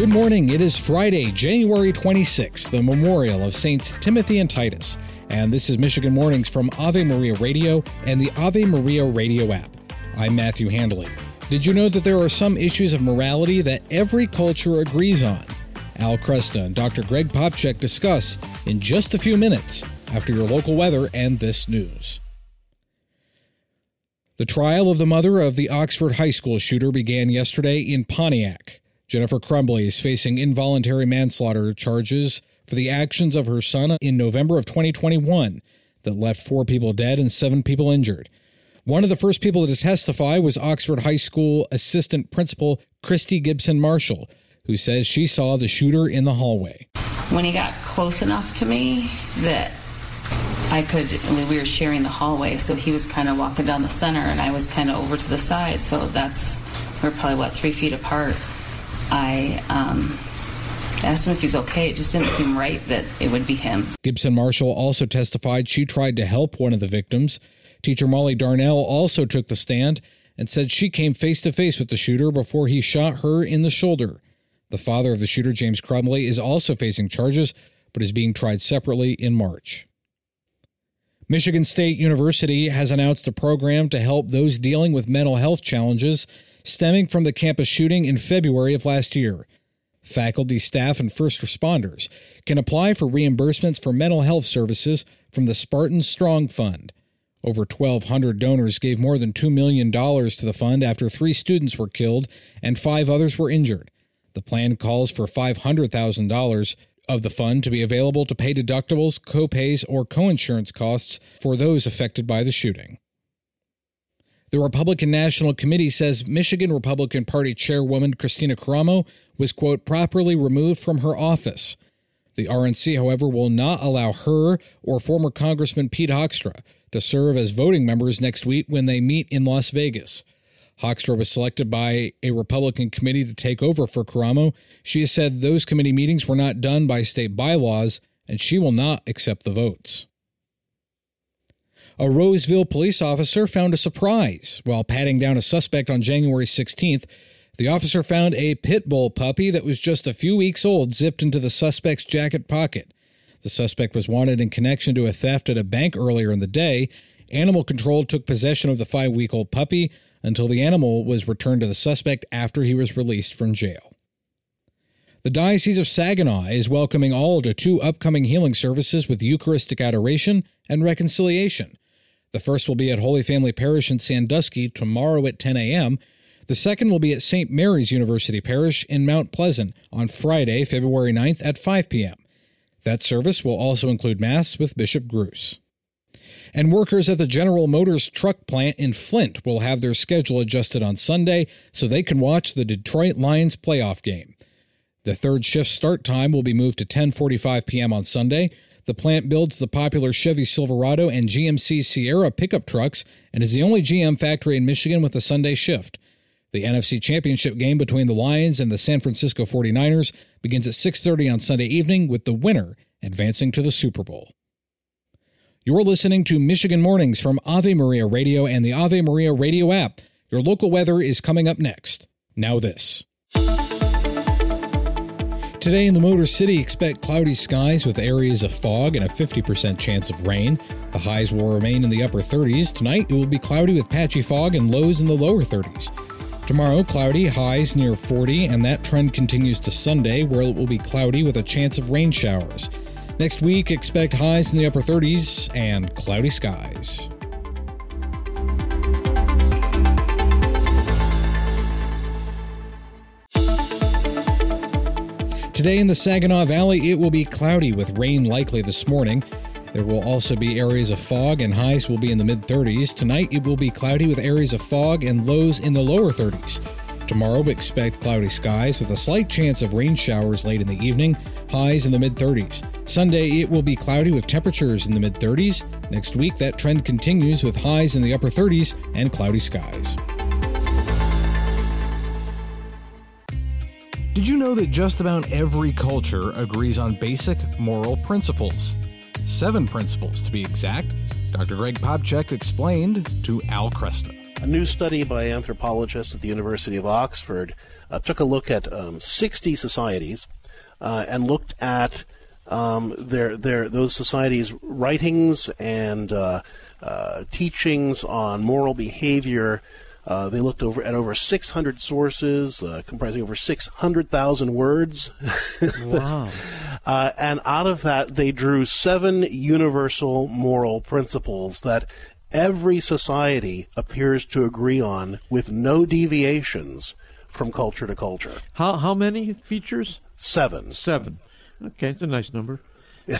Good morning. It is Friday, January 26th, the memorial of Saints Timothy and Titus. And this is Michigan Mornings from Ave Maria Radio and the Ave Maria Radio app. I'm Matthew Handley. Did you know that there are some issues of morality that every culture agrees on? Al Kresta and Dr. Greg Popcak discuss in just a few minutes after your local weather and this news. The trial of the mother of the Oxford High School shooter began yesterday in Pontiac. Jennifer Crumbley is facing involuntary manslaughter charges for the actions of her son in November of 2021 that left four people dead and seven people injured. One of the first people to testify was Oxford High School assistant principal Christy Gibson Marshall, who says she saw the shooter in the hallway. When he got close enough to me that I could, we were sharing the hallway, so he was kind of walking down the center and I was kind of over to the side, so that's, we're probably, what, three feet apart. I um, asked him if he's okay. It just didn't seem right that it would be him. Gibson Marshall also testified she tried to help one of the victims. Teacher Molly Darnell also took the stand and said she came face to face with the shooter before he shot her in the shoulder. The father of the shooter, James Crumbley, is also facing charges but is being tried separately in March. Michigan State University has announced a program to help those dealing with mental health challenges stemming from the campus shooting in February of last year. Faculty, staff, and first responders can apply for reimbursements for mental health services from the Spartan Strong Fund. Over 1,200 donors gave more than $2 million to the fund after three students were killed and five others were injured. The plan calls for $500,000 of the fund to be available to pay deductibles, co-pays, or co-insurance costs for those affected by the shooting. The Republican National Committee says Michigan Republican Party Chairwoman Kristina Karamo was, quote, properly removed from her office. The RNC, however, will not allow her or former Congressman Pete Hoekstra to serve as voting members next week when they meet in Las Vegas. Hoekstra was selected by a Republican committee to take over for Karamo. She has said those committee meetings were not done by state bylaws, and she will not accept the votes. A Roseville police officer found a surprise while patting down a suspect on January 16th. The officer found a pit bull puppy that was just a few weeks old zipped into the suspect's jacket pocket. The suspect was wanted in connection to a theft at a bank earlier in the day. Animal Control took possession of the five week old puppy until the animal was returned to the suspect after he was released from jail. The Diocese of Saginaw is welcoming all to two upcoming healing services with Eucharistic adoration and reconciliation. The first will be at Holy Family Parish in Sandusky tomorrow at 10 a.m. The second will be at St. Mary's University Parish in Mount Pleasant on Friday, February 9th at 5 p.m. That service will also include Mass with Bishop Gruss. And workers at the General Motors truck plant in Flint will have their schedule adjusted on Sunday so they can watch the Detroit Lions playoff game. The third shift start time will be moved to 10:45 p.m. on Sunday the plant builds the popular Chevy Silverado and GMC Sierra pickup trucks and is the only GM factory in Michigan with a Sunday shift. The NFC Championship game between the Lions and the San Francisco 49ers begins at 6:30 on Sunday evening with the winner advancing to the Super Bowl. You're listening to Michigan Mornings from Ave Maria Radio and the Ave Maria Radio app. Your local weather is coming up next. Now this. Today in the Motor City, expect cloudy skies with areas of fog and a 50% chance of rain. The highs will remain in the upper 30s. Tonight, it will be cloudy with patchy fog and lows in the lower 30s. Tomorrow, cloudy, highs near 40, and that trend continues to Sunday, where it will be cloudy with a chance of rain showers. Next week, expect highs in the upper 30s and cloudy skies. Today in the Saginaw Valley, it will be cloudy with rain likely this morning. There will also be areas of fog and highs will be in the mid 30s. Tonight, it will be cloudy with areas of fog and lows in the lower 30s. Tomorrow, expect cloudy skies with a slight chance of rain showers late in the evening, highs in the mid 30s. Sunday, it will be cloudy with temperatures in the mid 30s. Next week, that trend continues with highs in the upper 30s and cloudy skies. Did you know that just about every culture agrees on basic moral principles? Seven principles, to be exact. Dr. Greg Popcak explained to Al Kresta. A new study by anthropologists at the University of Oxford uh, took a look at um, 60 societies uh, and looked at um, their their those societies' writings and uh, uh teachings on moral behavior. Uh, they looked over at over 600 sources, uh, comprising over 600,000 words. wow! and out of that, they drew seven universal moral principles that every society appears to agree on, with no deviations from culture to culture. How how many features? Seven. Seven. Okay, it's a nice number.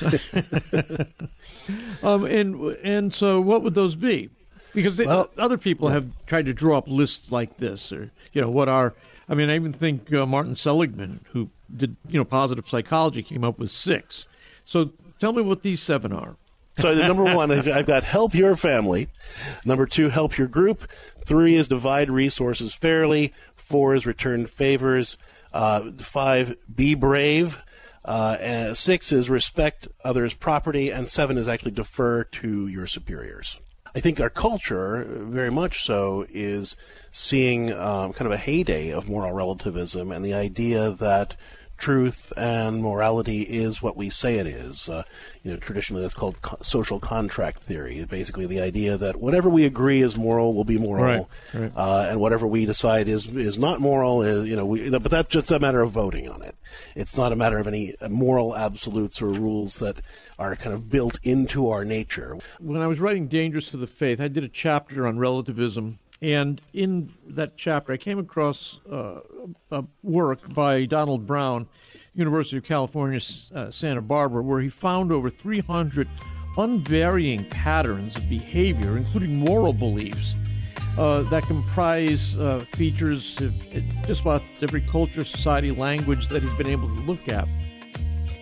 um, and and so, what would those be? Because they, well, other people yeah. have tried to draw up lists like this, or you know, what are? I mean, I even think uh, Martin Seligman, who did you know positive psychology, came up with six. So, tell me what these seven are. So, the number one is I've got help your family. Number two, help your group. Three is divide resources fairly. Four is return favors. Uh, five, be brave. Uh, and six is respect others' property, and seven is actually defer to your superiors. I think our culture, very much so, is seeing um, kind of a heyday of moral relativism and the idea that truth and morality is what we say it is. Uh, you know, traditionally that's called co- social contract theory. Basically, the idea that whatever we agree is moral will be moral, right, right. Uh, and whatever we decide is is not moral is you know. We, but that's just a matter of voting on it. It's not a matter of any moral absolutes or rules that are kind of built into our nature. When I was writing Dangers to the Faith, I did a chapter on relativism and in that chapter, I came across uh, a work by Donald Brown, University of California, uh, Santa Barbara, where he found over 300 unvarying patterns of behavior, including moral beliefs, uh, that comprise uh, features of just about every culture, society, language that he's been able to look at.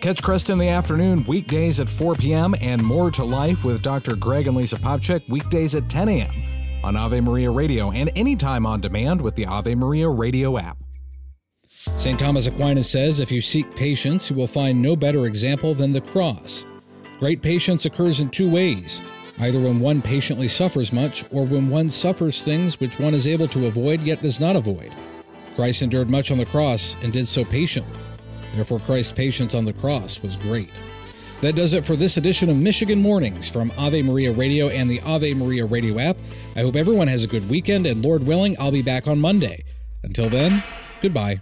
Catch Kresta in the afternoon, weekdays at 4 p.m., and More to Life with Dr. Greg and Lisa Popcak, weekdays at 10 a.m on Ave Maria Radio and anytime on demand with the Ave Maria Radio app. St. Thomas Aquinas says if you seek patience, you will find no better example than the cross. Great patience occurs in two ways either when one patiently suffers much, or when one suffers things which one is able to avoid yet does not avoid. Christ endured much on the cross and did so patiently. Therefore, Christ's patience on the cross was great. That does it for this edition of Michigan Mornings from Ave Maria Radio and the Ave Maria Radio app. I hope everyone has a good weekend, and Lord willing, I'll be back on Monday. Until then, goodbye.